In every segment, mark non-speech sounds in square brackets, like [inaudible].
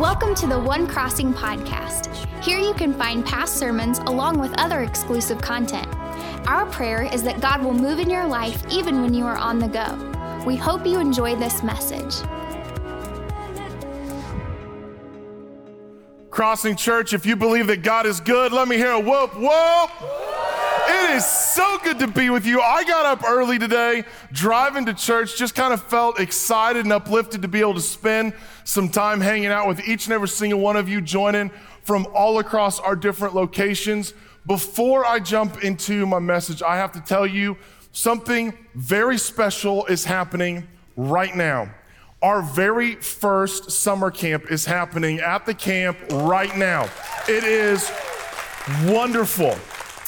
Welcome to the One Crossing podcast. Here you can find past sermons along with other exclusive content. Our prayer is that God will move in your life even when you are on the go. We hope you enjoy this message. Crossing Church, if you believe that God is good, let me hear a whoop, whoop. It is so good to be with you. I got up early today, driving to church, just kind of felt excited and uplifted to be able to spend some time hanging out with each and every single one of you, joining from all across our different locations. Before I jump into my message, I have to tell you something very special is happening right now. Our very first summer camp is happening at the camp right now. It is wonderful.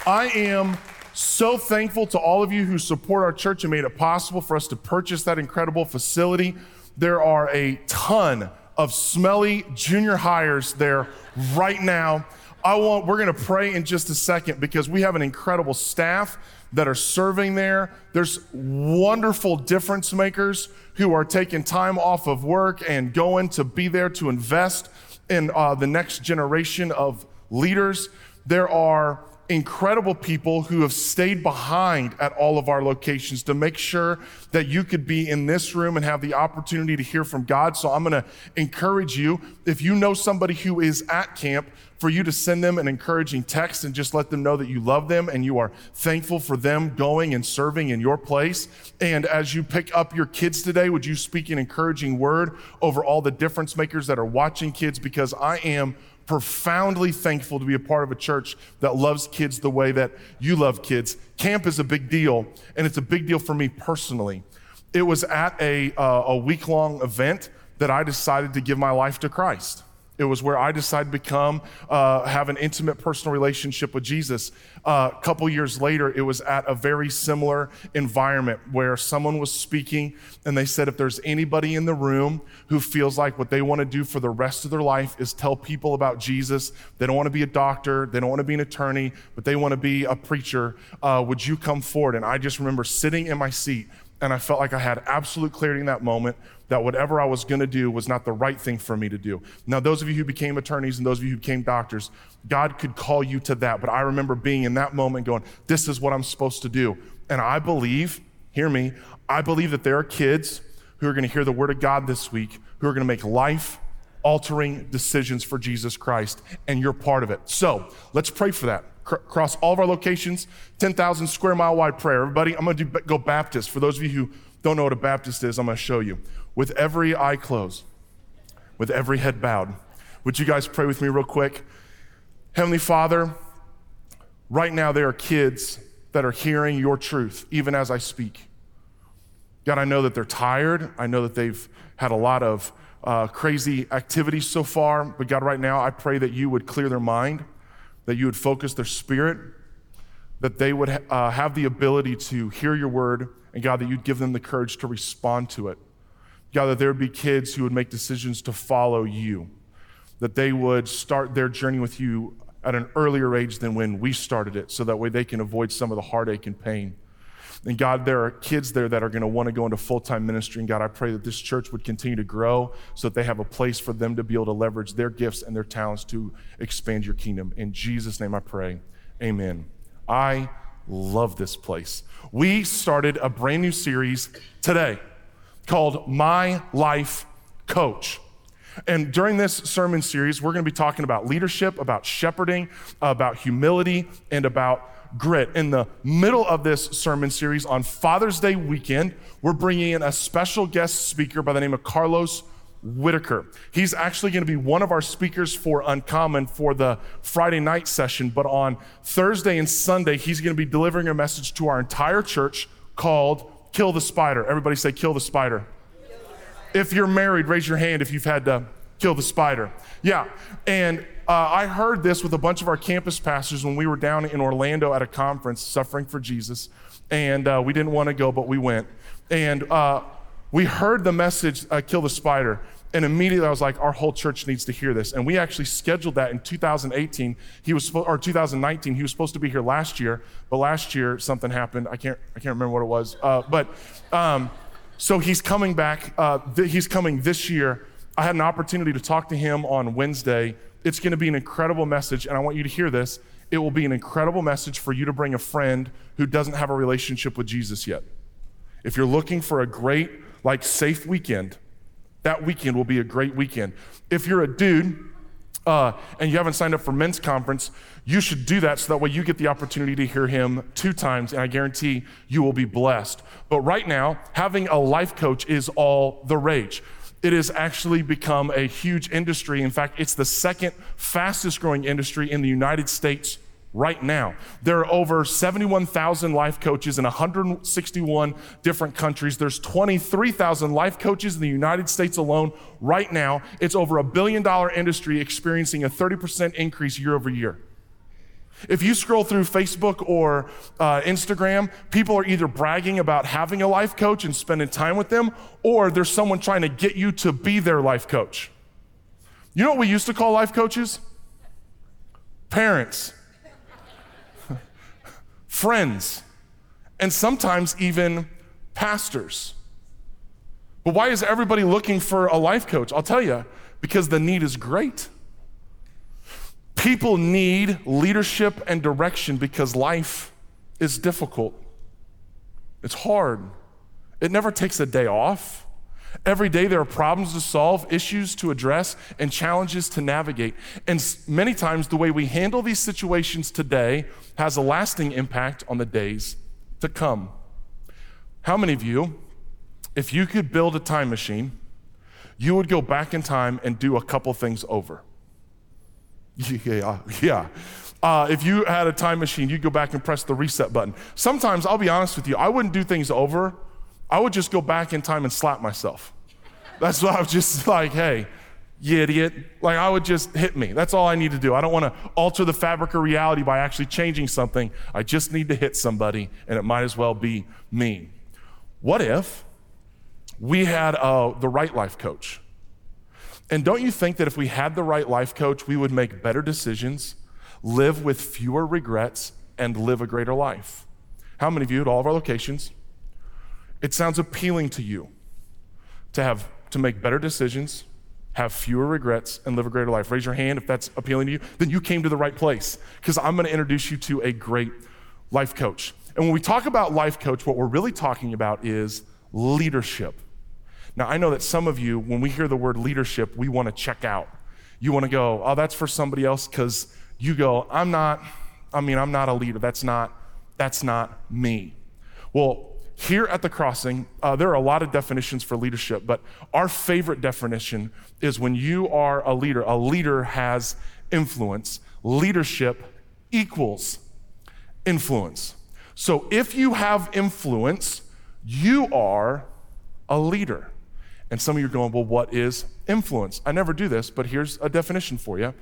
I am so thankful to all of you who support our church and made it possible for us to purchase that incredible facility. There are a ton of smelly junior hires there right now. I want we're going to pray in just a second because we have an incredible staff that are serving there. There's wonderful difference makers who are taking time off of work and going to be there to invest in uh, the next generation of leaders. There are incredible people who have stayed behind at all of our locations to make sure that you could be in this room and have the opportunity to hear from God. So I'm going to encourage you, if you know somebody who is at camp, for you to send them an encouraging text and just let them know that you love them and you are thankful for them going and serving in your place. And as you pick up your kids today, would you speak an encouraging word over all the difference makers that are watching kids? Because I am profoundly thankful to be a part of a church that loves kids the way that you love kids. Camp is a big deal, and it's a big deal for me personally. It was at a, uh, a week long event that I decided to give my life to Christ. It was where I decided to become, uh, have an intimate personal relationship with Jesus. Uh, a couple years later, it was at a very similar environment where someone was speaking and they said, if there's anybody in the room who feels like what they want to do for the rest of their life is tell people about Jesus, they don't want to be a doctor, they don't want to be an attorney, but they want to be a preacher, uh, would you come forward? And I just remember sitting in my seat and I felt like I had absolute clarity in that moment that whatever I was going to do was not the right thing for me to do. Now, those of you who became attorneys and those of you who became doctors, God could call you to that. But I remember being in that moment going, this is what I'm supposed to do. And I believe, hear me, I believe that there are kids who are going to hear the word of God this week who are going to make life altering decisions for Jesus Christ, and you're part of it. So let's pray for that across all of our locations, 10,000 square mile wide prayer. Everybody, I'm going to do, go Baptist. For those of you who don't know what a Baptist is, I'm going to show you. With every eye closed, with every head bowed, would you guys pray with me real quick? Heavenly Father, right now there are kids that are hearing your truth, even as I speak. God, I know that they're tired. I know that they've had a lot of uh, crazy activities so far. But God, right now, I pray that you would clear their mind that you would focus their spirit, that they would uh, have the ability to hear your word, and God, that you'd give them the courage to respond to it. God, that there would be kids who would make decisions to follow you, that they would start their journey with you at an earlier age than when we started it, so that way they can avoid some of the heartache and pain. And God, there are kids there that are going to want to go into full time ministry. And God, I pray that this church would continue to grow so that they have a place for them to be able to leverage their gifts and their talents to expand your kingdom. In Jesus' name I pray. Amen. I love this place. We started a brand new series today called My Life Coach. And during this sermon series, we're going to be talking about leadership, about shepherding, about humility, and about grit. In the middle of this sermon series on Father's Day weekend, we're bringing in a special guest speaker by the name of Carlos Whittaker. He's actually going to be one of our speakers for Uncommon for the Friday night session, but on Thursday and Sunday, he's going to be delivering a message to our entire church called Kill the Spider. Everybody say, Kill the Spider. If you're married, raise your hand if you've had to kill the spider. Yeah. And uh, I heard this with a bunch of our campus pastors when we were down in Orlando at a conference, Suffering for Jesus. And uh, we didn't want to go, but we went. And uh, we heard the message, uh, Kill the Spider. And immediately I was like, our whole church needs to hear this. And we actually scheduled that in 2018. He was, or 2019. He was supposed to be here last year, but last year something happened. I can't, I can't remember what it was. Uh, but um, so he's coming back. Uh, th- he's coming this year I had an opportunity to talk to him on Wednesday. It's going to be an incredible message, and I want you to hear this. It will be an incredible message for you to bring a friend who doesn't have a relationship with Jesus yet. If you're looking for a great, like, safe weekend, that weekend will be a great weekend. If you're a dude uh, and you haven't signed up for men's conference, you should do that so that way you get the opportunity to hear him two times, and I guarantee you will be blessed. But right now, having a life coach is all the rage. It has actually become a huge industry. In fact, it's the second fastest growing industry in the United States right now. There are over 71,000 life coaches in 161 different countries. There's 23,000 life coaches in the United States alone right now. It's over a billion dollar industry experiencing a 30% increase year over year. If you scroll through Facebook or uh, Instagram, people are either bragging about having a life coach and spending time with them, or there's someone trying to get you to be their life coach. You know what we used to call life coaches? Parents [laughs] friends, and sometimes even pastors. But why is everybody looking for a life coach? I'll tell you, because the need is great. People need leadership and direction because life is difficult. It's hard. It never takes a day off. Every day there are problems to solve, issues to address, and challenges to navigate. And many times the way we handle these situations today has a lasting impact on the days to come. How many of you, if you could build a time machine, you would go back in time and do a couple things over? Yeah, yeah. Uh, if you had a time machine, you'd go back and press the reset button. Sometimes, I'll be honest with you, I wouldn't do things over I would just go back in time and slap myself. That's what I was just [laughs] like, hey, you idiot. Like, I would just hit me. That's all I need to do. I don't want to alter the fabric of reality by actually changing something. I just need to hit somebody, and it might as well be me. What if we had uh, the right life coach? And don't you think that if we had the right life coach, we would make better decisions, live with fewer regrets, and live a greater life? How many of you at all of our locations it sounds appealing to you to have to make better decisions, have fewer regrets, and live a greater life. Raise your hand if that's appealing to you. Then you came to the right place because I'm going to introduce you to a great life coach. And when we talk about life coach, what we're really talking about is leadership. Now, I know that some of you, when we hear the word leadership, we want to check out. You want to go, oh, that's for somebody else because you go, I'm not, I mean, I'm not a leader. That's not, that's not me. Well, here at the crossing, uh, there are a lot of definitions for leadership, but our favorite definition is when you are a leader, a leader has influence. Leadership equals influence. So if you have influence, you are a leader. And some of you are going, well, what is influence? I never do this, but here's a definition for you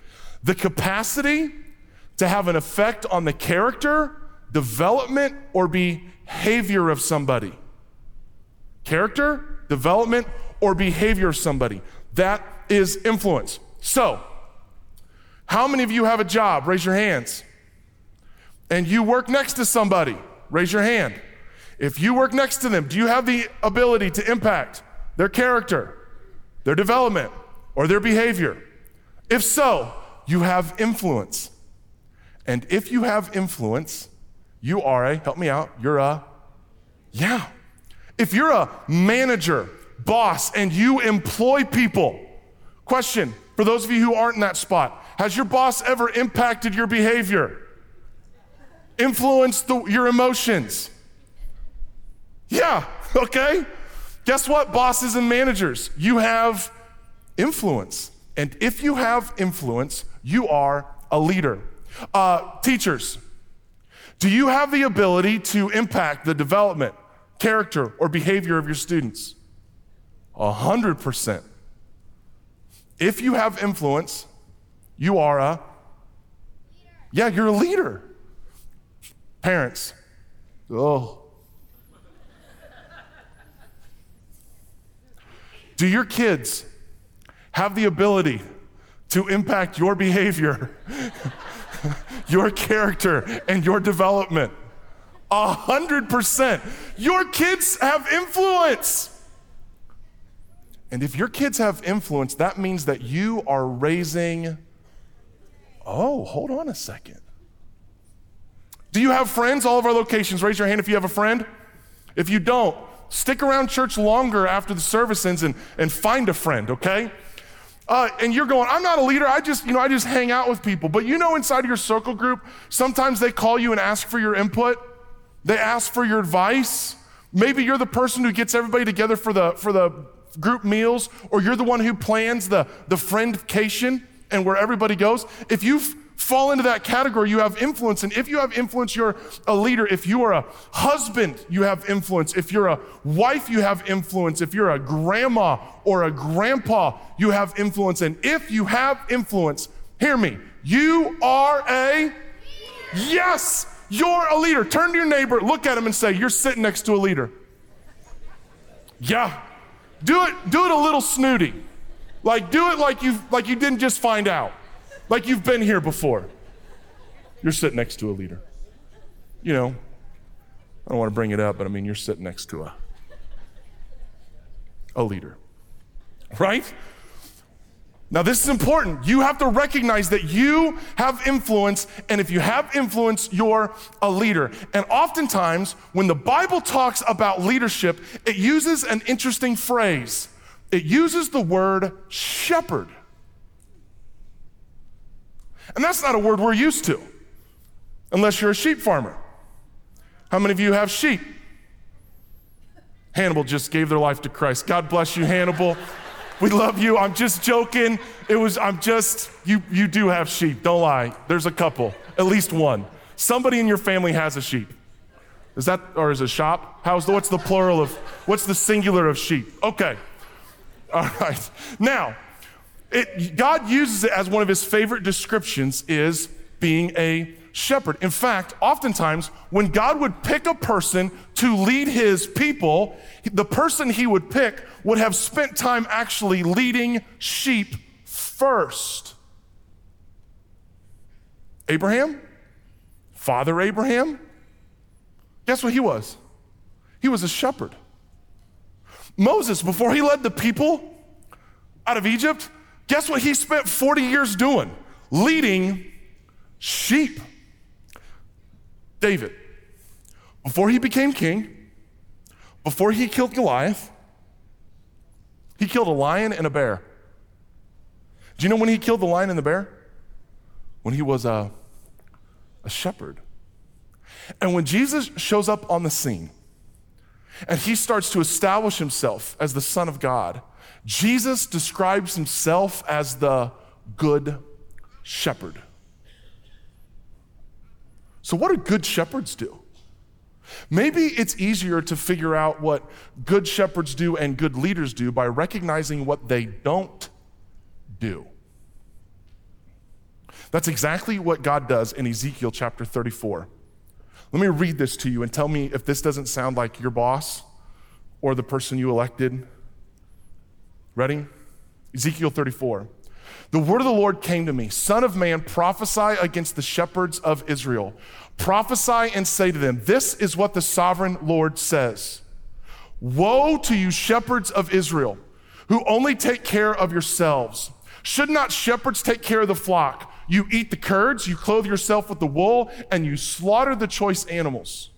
the capacity to have an effect on the character, development, or behavior of somebody. Character, development, or behavior of somebody. That is influence. So, how many of you have a job? Raise your hands. And you work next to somebody? Raise your hand. If you work next to them, do you have the ability to impact their character, their development, or their behavior? If so, you have influence. And if you have influence, you are a, help me out, you're a, yeah. If you're a manager, boss, and you employ people, question for those of you who aren't in that spot Has your boss ever impacted your behavior? Influenced the, your emotions? Yeah, [laughs] okay. Guess what, bosses and managers? You have influence. And if you have influence, you are a leader. Uh, teachers, do you have the ability to impact the development, character, or behavior of your students? A hundred percent. If you have influence, you are a yeah, you're a leader. Parents, oh. Do your kids have the ability to impact your behavior [laughs] your character and your development. A hundred percent. Your kids have influence. And if your kids have influence, that means that you are raising. Oh, hold on a second. Do you have friends? All of our locations, raise your hand if you have a friend. If you don't, stick around church longer after the service ends and, and find a friend, okay? Uh, and you're going, I'm not a leader. I just, you know, I just hang out with people. But you know, inside of your circle group, sometimes they call you and ask for your input. They ask for your advice. Maybe you're the person who gets everybody together for the for the group meals, or you're the one who plans the the friendcation and where everybody goes. If you fall into that category, you have influence. And if you have influence, you're a leader. If you are a husband, you have influence. If you're a wife, you have influence. If you're a grandma or a grandpa, you have influence. And if you have influence, hear me, you are a yes, you're a leader. Turn to your neighbor, look at him, and say, You're sitting next to a leader. Yeah. Do it, do it a little snooty. Like do it like you like you didn't just find out. Like you've been here before. You're sitting next to a leader. You know, I don't want to bring it up, but I mean, you're sitting next to a, a leader, right? Now, this is important. You have to recognize that you have influence, and if you have influence, you're a leader. And oftentimes, when the Bible talks about leadership, it uses an interesting phrase. It uses the word shepherd. And that's not a word we're used to, unless you're a sheep farmer. How many of you have sheep? Hannibal just gave their life to Christ. God bless you, Hannibal. We love you. I'm just joking. It was, I'm just, you, you do have sheep. Don't lie. There's a couple, at least one. Somebody in your family has a sheep. Is that, or is it shop? How's the, what's the plural of, what's the singular of sheep? Okay. All right. Now, it, God uses it as one of his favorite descriptions is being a shepherd. In fact, oftentimes when God would pick a person to lead his people, the person he would pick would have spent time actually leading sheep first. Abraham, Father Abraham, guess what he was? He was a shepherd. Moses, before he led the people out of Egypt, Guess what he spent 40 years doing? Leading sheep. David, before he became king, before he killed Goliath, he killed a lion and a bear. Do you know when he killed the lion and the bear? When he was a, a shepherd. And when Jesus shows up on the scene and he starts to establish himself as the Son of God, Jesus describes himself as the good shepherd. So, what do good shepherds do? Maybe it's easier to figure out what good shepherds do and good leaders do by recognizing what they don't do. That's exactly what God does in Ezekiel chapter 34. Let me read this to you and tell me if this doesn't sound like your boss or the person you elected Ready? Ezekiel 34. The word of the Lord came to me Son of man, prophesy against the shepherds of Israel. Prophesy and say to them, This is what the sovereign Lord says Woe to you, shepherds of Israel, who only take care of yourselves. Should not shepherds take care of the flock? You eat the curds, you clothe yourself with the wool, and you slaughter the choice animals,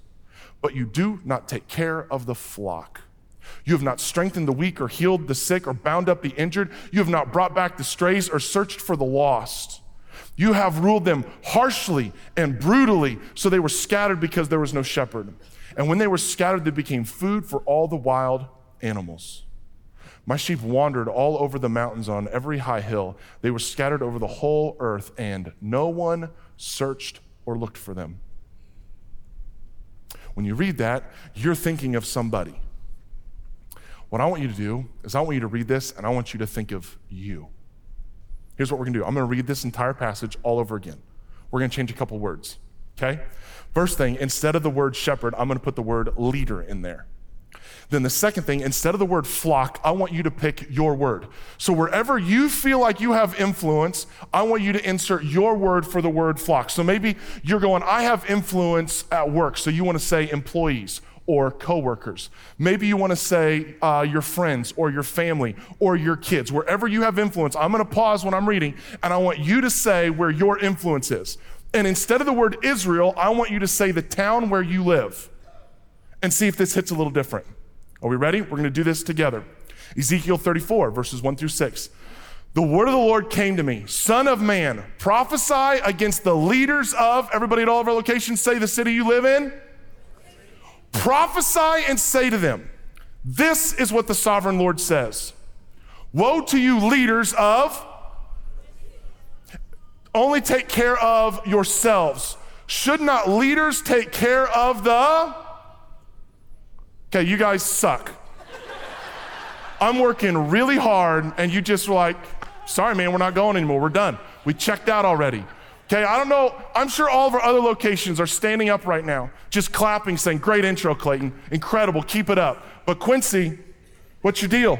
but you do not take care of the flock. You have not strengthened the weak or healed the sick or bound up the injured. You have not brought back the strays or searched for the lost. You have ruled them harshly and brutally, so they were scattered because there was no shepherd. And when they were scattered, they became food for all the wild animals. My sheep wandered all over the mountains on every high hill. They were scattered over the whole earth, and no one searched or looked for them. When you read that, you're thinking of somebody. What I want you to do is I want you to read this and I want you to think of you. Here's what we're going to do I'm going to read this entire passage all over again. We're going to change a couple words, okay? First thing, instead of the word shepherd, I'm going to put the word leader in there. Then the second thing, instead of the word flock, I want you to pick your word. So wherever you feel like you have influence, I want you to insert your word for the word flock. So maybe you're going, I have influence at work, so you want to say employees or coworkers. Maybe you want to say uh, your friends or your family or your kids. Wherever you have influence, I'm going to pause when I'm reading and I want you to say where your influence is. And instead of the word Israel, I want you to say the town where you live and see if this hits a little different. Are we ready? We're going to do this together. Ezekiel 34, verses 1 through 6. The word of the Lord came to me, Son of man, prophesy against the leaders of, everybody at all of our locations, say the city you live in. Prophesy and say to them, This is what the sovereign Lord says Woe to you, leaders of, only take care of yourselves. Should not leaders take care of the? Okay, you guys suck. I'm working really hard, and you just like, sorry, man, we're not going anymore. We're done. We checked out already. Okay, I don't know. I'm sure all of our other locations are standing up right now, just clapping, saying, Great intro, Clayton. Incredible. Keep it up. But Quincy, what's your deal?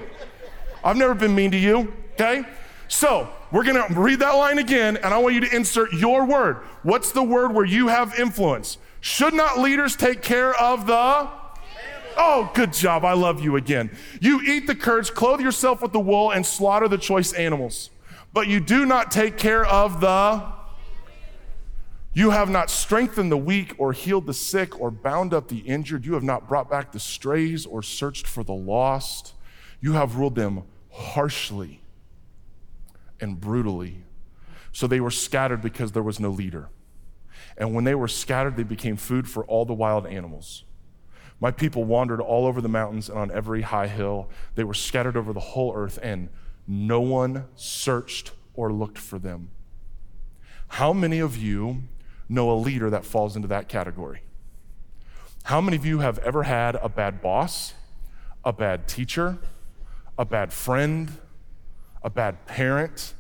I've never been mean to you. Okay? So we're going to read that line again, and I want you to insert your word. What's the word where you have influence? Should not leaders take care of the Oh, good job. I love you again. You eat the curds, clothe yourself with the wool, and slaughter the choice animals. But you do not take care of the. You have not strengthened the weak or healed the sick or bound up the injured. You have not brought back the strays or searched for the lost. You have ruled them harshly and brutally. So they were scattered because there was no leader. And when they were scattered, they became food for all the wild animals. My people wandered all over the mountains and on every high hill. They were scattered over the whole earth, and no one searched or looked for them. How many of you know a leader that falls into that category? How many of you have ever had a bad boss, a bad teacher, a bad friend, a bad parent?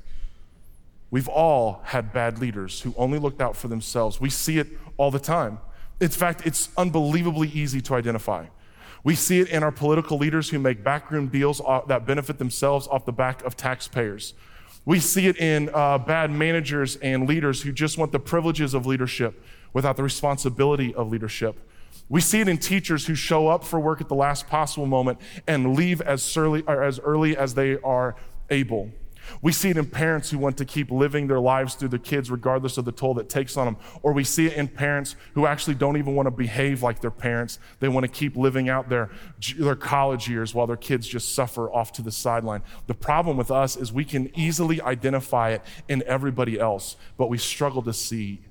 We've all had bad leaders who only looked out for themselves. We see it all the time. In fact, it's unbelievably easy to identify. We see it in our political leaders who make backroom deals that benefit themselves off the back of taxpayers. We see it in uh, bad managers and leaders who just want the privileges of leadership without the responsibility of leadership. We see it in teachers who show up for work at the last possible moment and leave as as early as they are able. We see it in parents who want to keep living their lives through their kids regardless of the toll that takes on them. Or we see it in parents who actually don't even want to behave like their parents. They want to keep living out their, their college years while their kids just suffer off to the sideline. The problem with us is we can easily identify it in everybody else, but we struggle to see.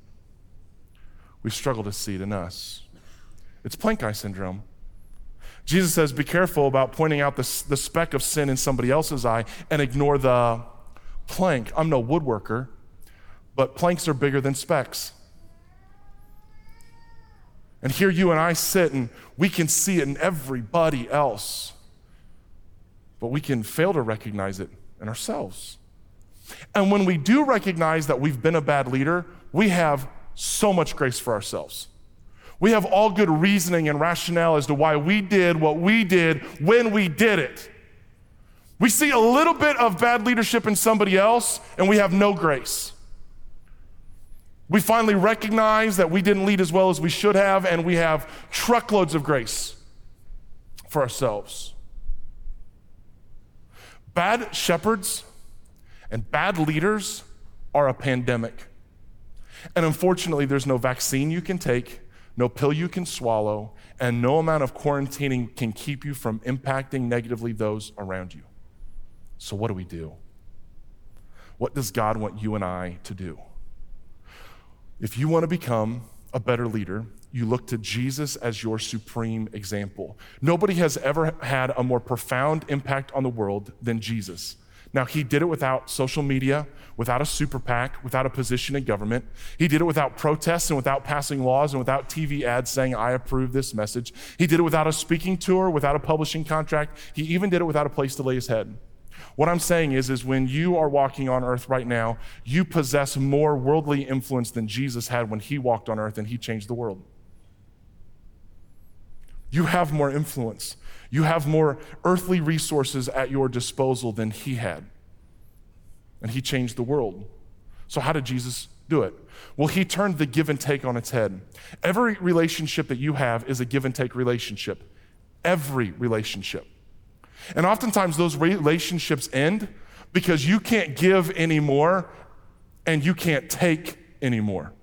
We struggle to see it in us. It's plank eye syndrome. Jesus says, Be careful about pointing out the, the speck of sin in somebody else's eye and ignore the plank. I'm no woodworker, but planks are bigger than specks. And here you and I sit and we can see it in everybody else, but we can fail to recognize it in ourselves. And when we do recognize that we've been a bad leader, we have so much grace for ourselves. We have all good reasoning and rationale as to why we did what we did when we did it. We see a little bit of bad leadership in somebody else, and we have no grace. We finally recognize that we didn't lead as well as we should have, and we have truckloads of grace for ourselves. Bad shepherds and bad leaders are a pandemic. And unfortunately, there's no vaccine you can take no pill you can swallow, and no amount of quarantining can keep you from impacting negatively those around you. So, what do we do? What does God want you and I to do? If you want to become a better leader, you look to Jesus as your supreme example. Nobody has ever had a more profound impact on the world than Jesus. Now, he did it without social media, without a super PAC, without a position in government. He did it without protests and without passing laws and without TV ads saying, I approve this message. He did it without a speaking tour, without a publishing contract. He even did it without a place to lay his head. What I'm saying is, is when you are walking on earth right now, you possess more worldly influence than Jesus had when he walked on earth and he changed the world. You have more influence. You have more earthly resources at your disposal than he had. And he changed the world. So, how did Jesus do it? Well, he turned the give and take on its head. Every relationship that you have is a give and take relationship. Every relationship. And oftentimes those relationships end because you can't give anymore and you can't take anymore.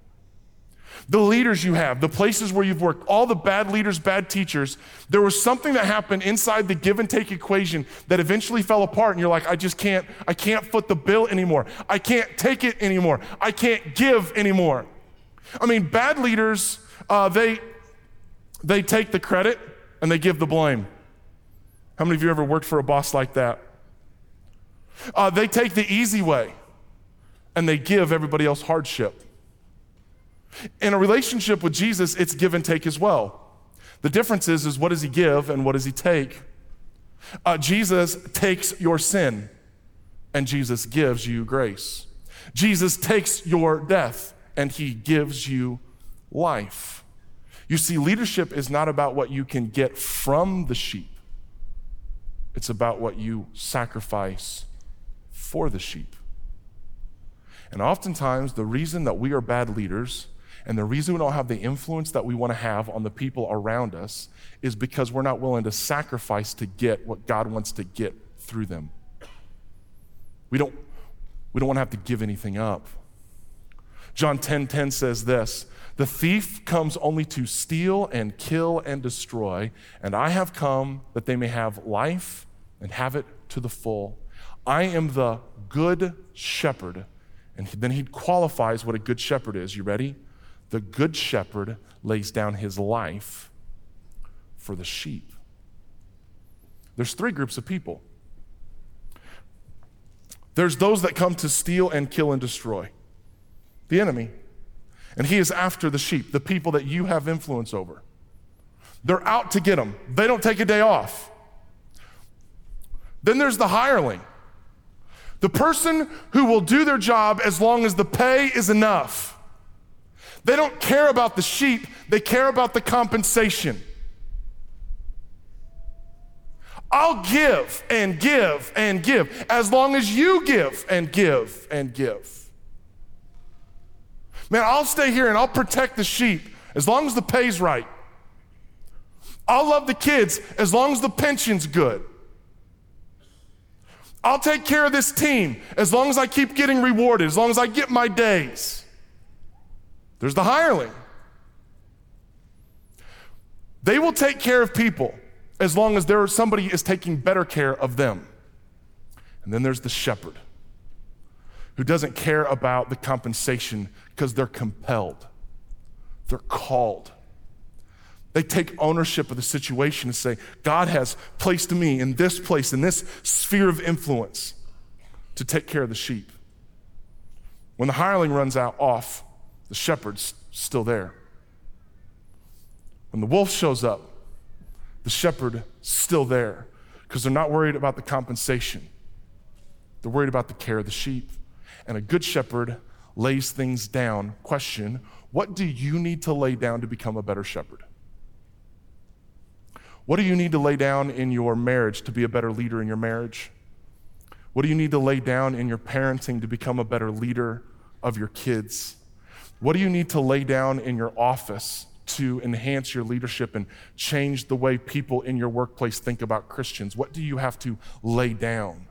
The leaders you have, the places where you've worked, all the bad leaders, bad teachers, there was something that happened inside the give and take equation that eventually fell apart and you're like, I just can't, I can't foot the bill anymore. I can't take it anymore. I can't give anymore. I mean, bad leaders, uh, they, they take the credit and they give the blame. How many of you ever worked for a boss like that? Uh, they take the easy way and they give everybody else hardship. In a relationship with Jesus, it's give and take as well. The difference is, is what does he give and what does he take? Uh, Jesus takes your sin and Jesus gives you grace. Jesus takes your death and he gives you life. You see, leadership is not about what you can get from the sheep, it's about what you sacrifice for the sheep. And oftentimes, the reason that we are bad leaders and the reason we don't have the influence that we want to have on the people around us is because we're not willing to sacrifice to get what God wants to get through them. We don't, we don't want to have to give anything up. John 10:10 10, 10 says this, "The thief comes only to steal and kill and destroy, and I have come that they may have life and have it to the full. I am the good shepherd." And then he qualifies what a good shepherd is. You ready? The good shepherd lays down his life for the sheep. There's three groups of people. There's those that come to steal and kill and destroy, the enemy. And he is after the sheep, the people that you have influence over. They're out to get them, they don't take a day off. Then there's the hireling. The person who will do their job as long as the pay is enough. They don't care about the sheep, they care about the compensation. I'll give and give and give as long as you give and give and give. Man, I'll stay here and I'll protect the sheep as long as the pay's right. I'll love the kids as long as the pension's good. I'll take care of this team as long as I keep getting rewarded, as long as I get my days. There's the hireling. They will take care of people as long as there somebody is taking better care of them. And then there's the shepherd who doesn't care about the compensation because they're compelled. They're called. They take ownership of the situation and say, God has placed me in this place, in this sphere of influence to take care of the sheep. When the hireling runs out off, the shepherd's still there. When the wolf shows up, the shepherd still there because they're not worried about the compensation. They're worried about the care of the sheep. And a good shepherd lays things down. Question What do you need to lay down to become a better shepherd? What do you need to lay down in your marriage to be a better leader in your marriage? What do you need to lay down in your parenting to become a better leader of your kids? What do you need to lay down in your office to enhance your leadership and change the way people in your workplace think about Christians? What do you have to lay down?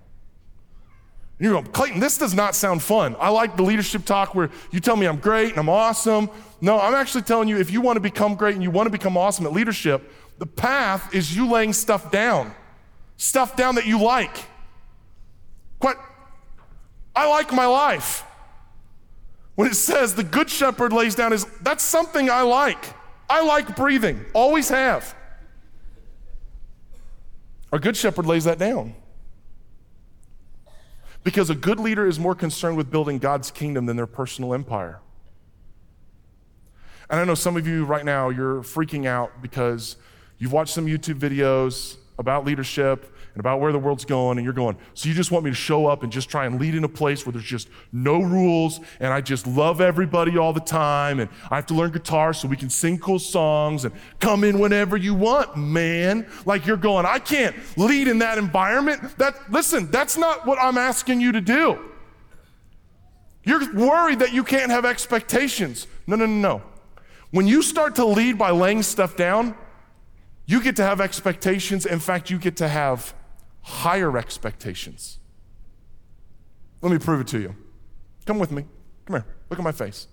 And you're going, Clayton, this does not sound fun. I like the leadership talk where you tell me I'm great and I'm awesome. No, I'm actually telling you if you want to become great and you want to become awesome at leadership, the path is you laying stuff down, stuff down that you like. What? I like my life. When it says the good shepherd lays down his, that's something I like. I like breathing, always have. A good shepherd lays that down. Because a good leader is more concerned with building God's kingdom than their personal empire. And I know some of you right now, you're freaking out because you've watched some YouTube videos about leadership and about where the world's going, and you're going, so you just want me to show up and just try and lead in a place where there's just no rules, and I just love everybody all the time, and I have to learn guitar so we can sing cool songs and come in whenever you want, man. Like you're going, I can't lead in that environment. That listen, that's not what I'm asking you to do. You're worried that you can't have expectations. No, no, no, no. When you start to lead by laying stuff down, you get to have expectations. In fact, you get to have higher expectations. Let me prove it to you. Come with me. Come here. Look at my face.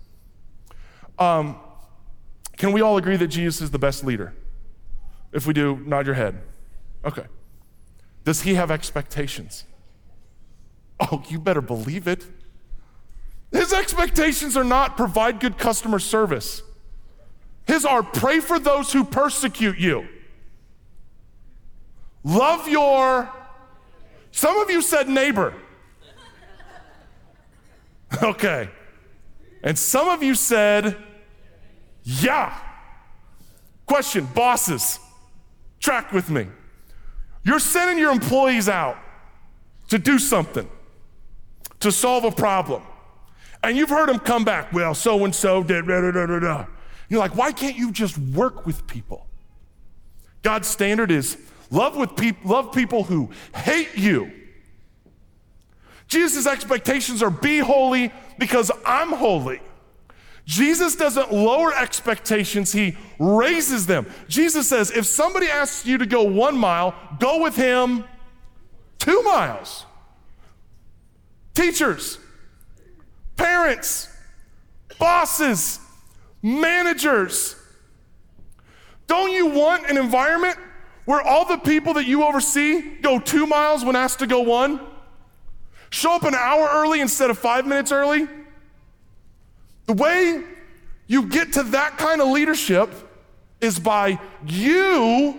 Um, can we all agree that Jesus is the best leader? If we do, nod your head. Okay. Does he have expectations? Oh, you better believe it. His expectations are not provide good customer service. His are pray for those who persecute you. Love your, some of you said neighbor. [laughs] Okay. And some of you said, yeah. Question bosses, track with me. You're sending your employees out to do something, to solve a problem. And you've heard them come back, well, so and so did, da, da, da, da. You're like, why can't you just work with people? God's standard is love with people, love people who hate you. Jesus' expectations are be holy because I'm holy. Jesus doesn't lower expectations, he raises them. Jesus says, if somebody asks you to go one mile, go with him two miles. Teachers, parents, bosses, managers, don't you want an environment where all the people that you oversee go two miles when asked to go one? Show up an hour early instead of five minutes early? The way you get to that kind of leadership is by you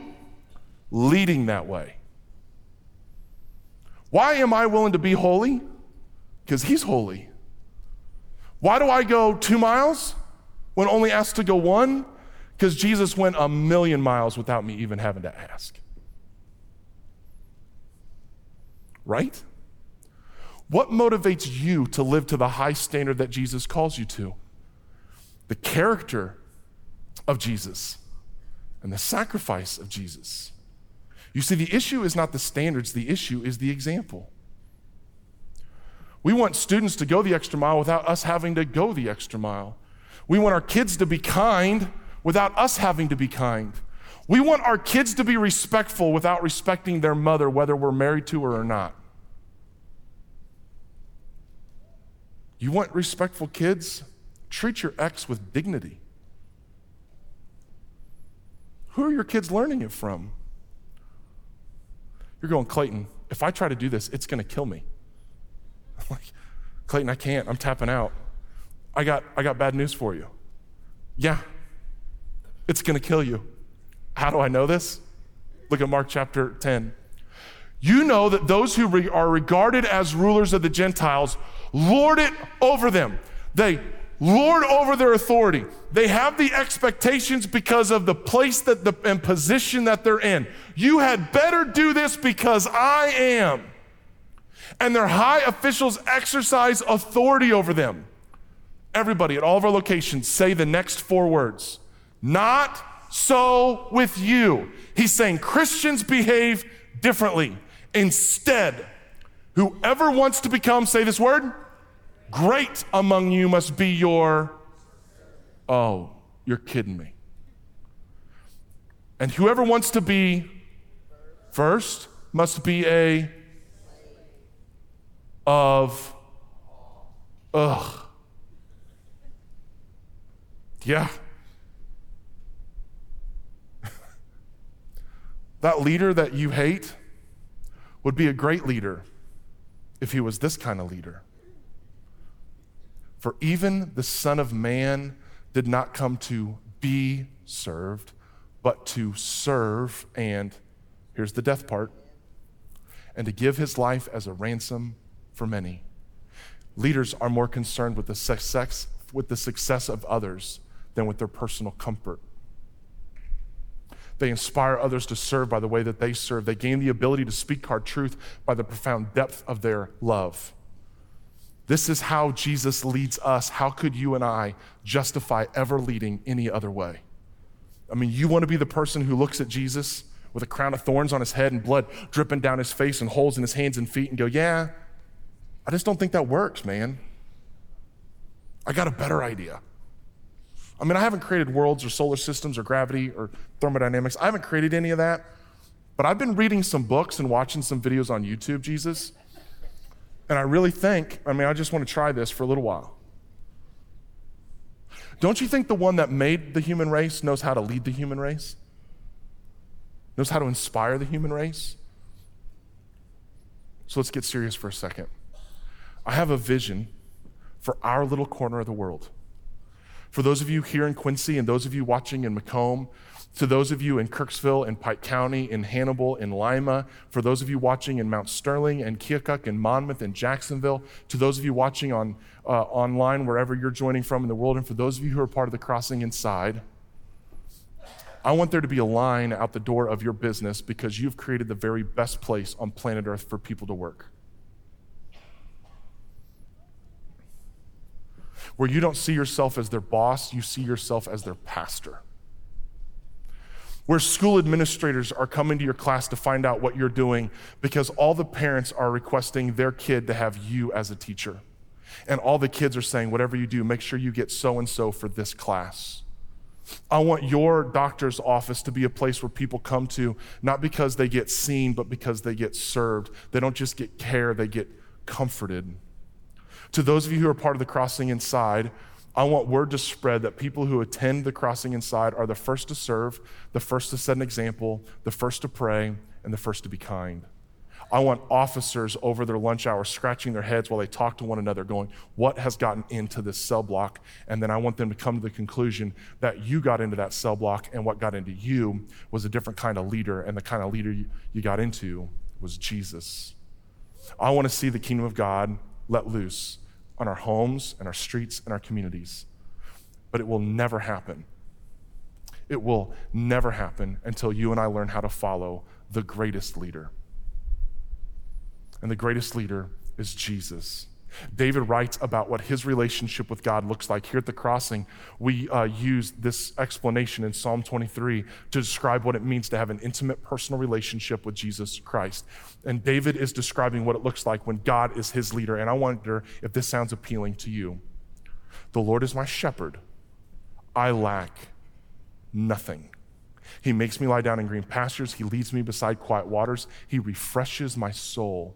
leading that way. Why am I willing to be holy? Because he's holy. Why do I go two miles when only asked to go one? Because Jesus went a million miles without me even having to ask. Right? What motivates you to live to the high standard that Jesus calls you to? The character of Jesus and the sacrifice of Jesus. You see, the issue is not the standards, the issue is the example. We want students to go the extra mile without us having to go the extra mile. We want our kids to be kind without us having to be kind. We want our kids to be respectful without respecting their mother, whether we're married to her or not. You want respectful kids? Treat your ex with dignity. Who are your kids learning it from? You're going, Clayton, if I try to do this, it's going to kill me. [laughs] I'm like, Clayton, I can't. I'm tapping out. I got, I got bad news for you. Yeah, it's going to kill you. How do I know this? Look at Mark chapter 10. You know that those who re- are regarded as rulers of the Gentiles lord it over them. They lord over their authority. They have the expectations because of the place that the and position that they're in. You had better do this because I am. And their high officials exercise authority over them. Everybody at all of our locations say the next four words. Not so with you. He's saying Christians behave differently. Instead, whoever wants to become, say this word, great among you must be your. Oh, you're kidding me. And whoever wants to be first must be a of ugh. Yeah. That leader that you hate would be a great leader if he was this kind of leader. For even the Son of Man did not come to be served, but to serve, and here's the death part, and to give his life as a ransom for many. Leaders are more concerned with the success, with the success of others than with their personal comfort. They inspire others to serve by the way that they serve. They gain the ability to speak hard truth by the profound depth of their love. This is how Jesus leads us. How could you and I justify ever leading any other way? I mean, you want to be the person who looks at Jesus with a crown of thorns on his head and blood dripping down his face and holes in his hands and feet and go, Yeah, I just don't think that works, man. I got a better idea. I mean, I haven't created worlds or solar systems or gravity or thermodynamics. I haven't created any of that. But I've been reading some books and watching some videos on YouTube, Jesus. And I really think, I mean, I just want to try this for a little while. Don't you think the one that made the human race knows how to lead the human race? Knows how to inspire the human race? So let's get serious for a second. I have a vision for our little corner of the world. For those of you here in Quincy and those of you watching in Macomb, to those of you in Kirksville and Pike County, in Hannibal, in Lima, for those of you watching in Mount Sterling and Keokuk and Monmouth and Jacksonville, to those of you watching on, uh, online, wherever you're joining from in the world, and for those of you who are part of the crossing inside, I want there to be a line out the door of your business because you've created the very best place on planet Earth for people to work. Where you don't see yourself as their boss, you see yourself as their pastor. Where school administrators are coming to your class to find out what you're doing because all the parents are requesting their kid to have you as a teacher. And all the kids are saying, whatever you do, make sure you get so and so for this class. I want your doctor's office to be a place where people come to, not because they get seen, but because they get served. They don't just get care, they get comforted. To those of you who are part of the crossing inside, I want word to spread that people who attend the crossing inside are the first to serve, the first to set an example, the first to pray, and the first to be kind. I want officers over their lunch hour scratching their heads while they talk to one another, going, What has gotten into this cell block? And then I want them to come to the conclusion that you got into that cell block, and what got into you was a different kind of leader, and the kind of leader you got into was Jesus. I want to see the kingdom of God let loose on our homes and our streets and our communities. But it will never happen. It will never happen until you and I learn how to follow the greatest leader. And the greatest leader is Jesus. David writes about what his relationship with God looks like. Here at the crossing, we uh, use this explanation in Psalm 23 to describe what it means to have an intimate personal relationship with Jesus Christ. And David is describing what it looks like when God is his leader. And I wonder if this sounds appealing to you. The Lord is my shepherd, I lack nothing. He makes me lie down in green pastures. He leads me beside quiet waters. He refreshes my soul.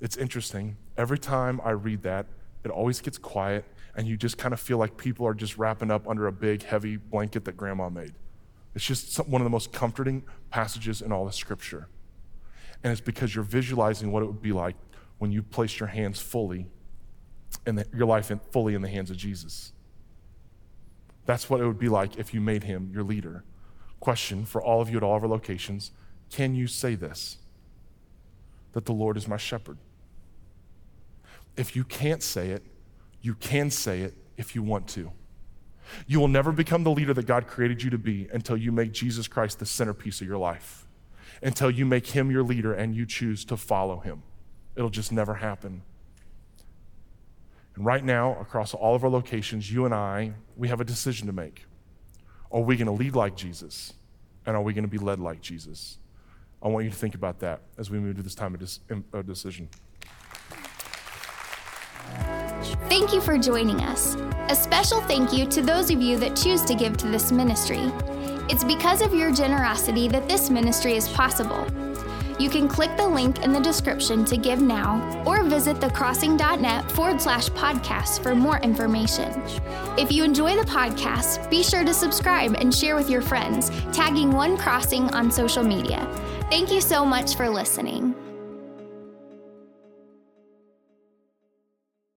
It's interesting. Every time I read that, it always gets quiet, and you just kind of feel like people are just wrapping up under a big, heavy blanket that grandma made. It's just some, one of the most comforting passages in all the scripture. And it's because you're visualizing what it would be like when you place your hands fully and your life in, fully in the hands of Jesus. That's what it would be like if you made him your leader. Question for all of you at all of our locations can you say this? That the Lord is my shepherd. If you can't say it, you can say it if you want to. You will never become the leader that God created you to be until you make Jesus Christ the centerpiece of your life, until you make him your leader and you choose to follow him. It'll just never happen. And right now, across all of our locations, you and I, we have a decision to make. Are we going to lead like Jesus? And are we going to be led like Jesus? I want you to think about that as we move to this time of decision. Thank you for joining us. A special thank you to those of you that choose to give to this ministry. It's because of your generosity that this ministry is possible. You can click the link in the description to give now or visit thecrossing.net forward slash podcast for more information. If you enjoy the podcast, be sure to subscribe and share with your friends, tagging One Crossing on social media. Thank you so much for listening.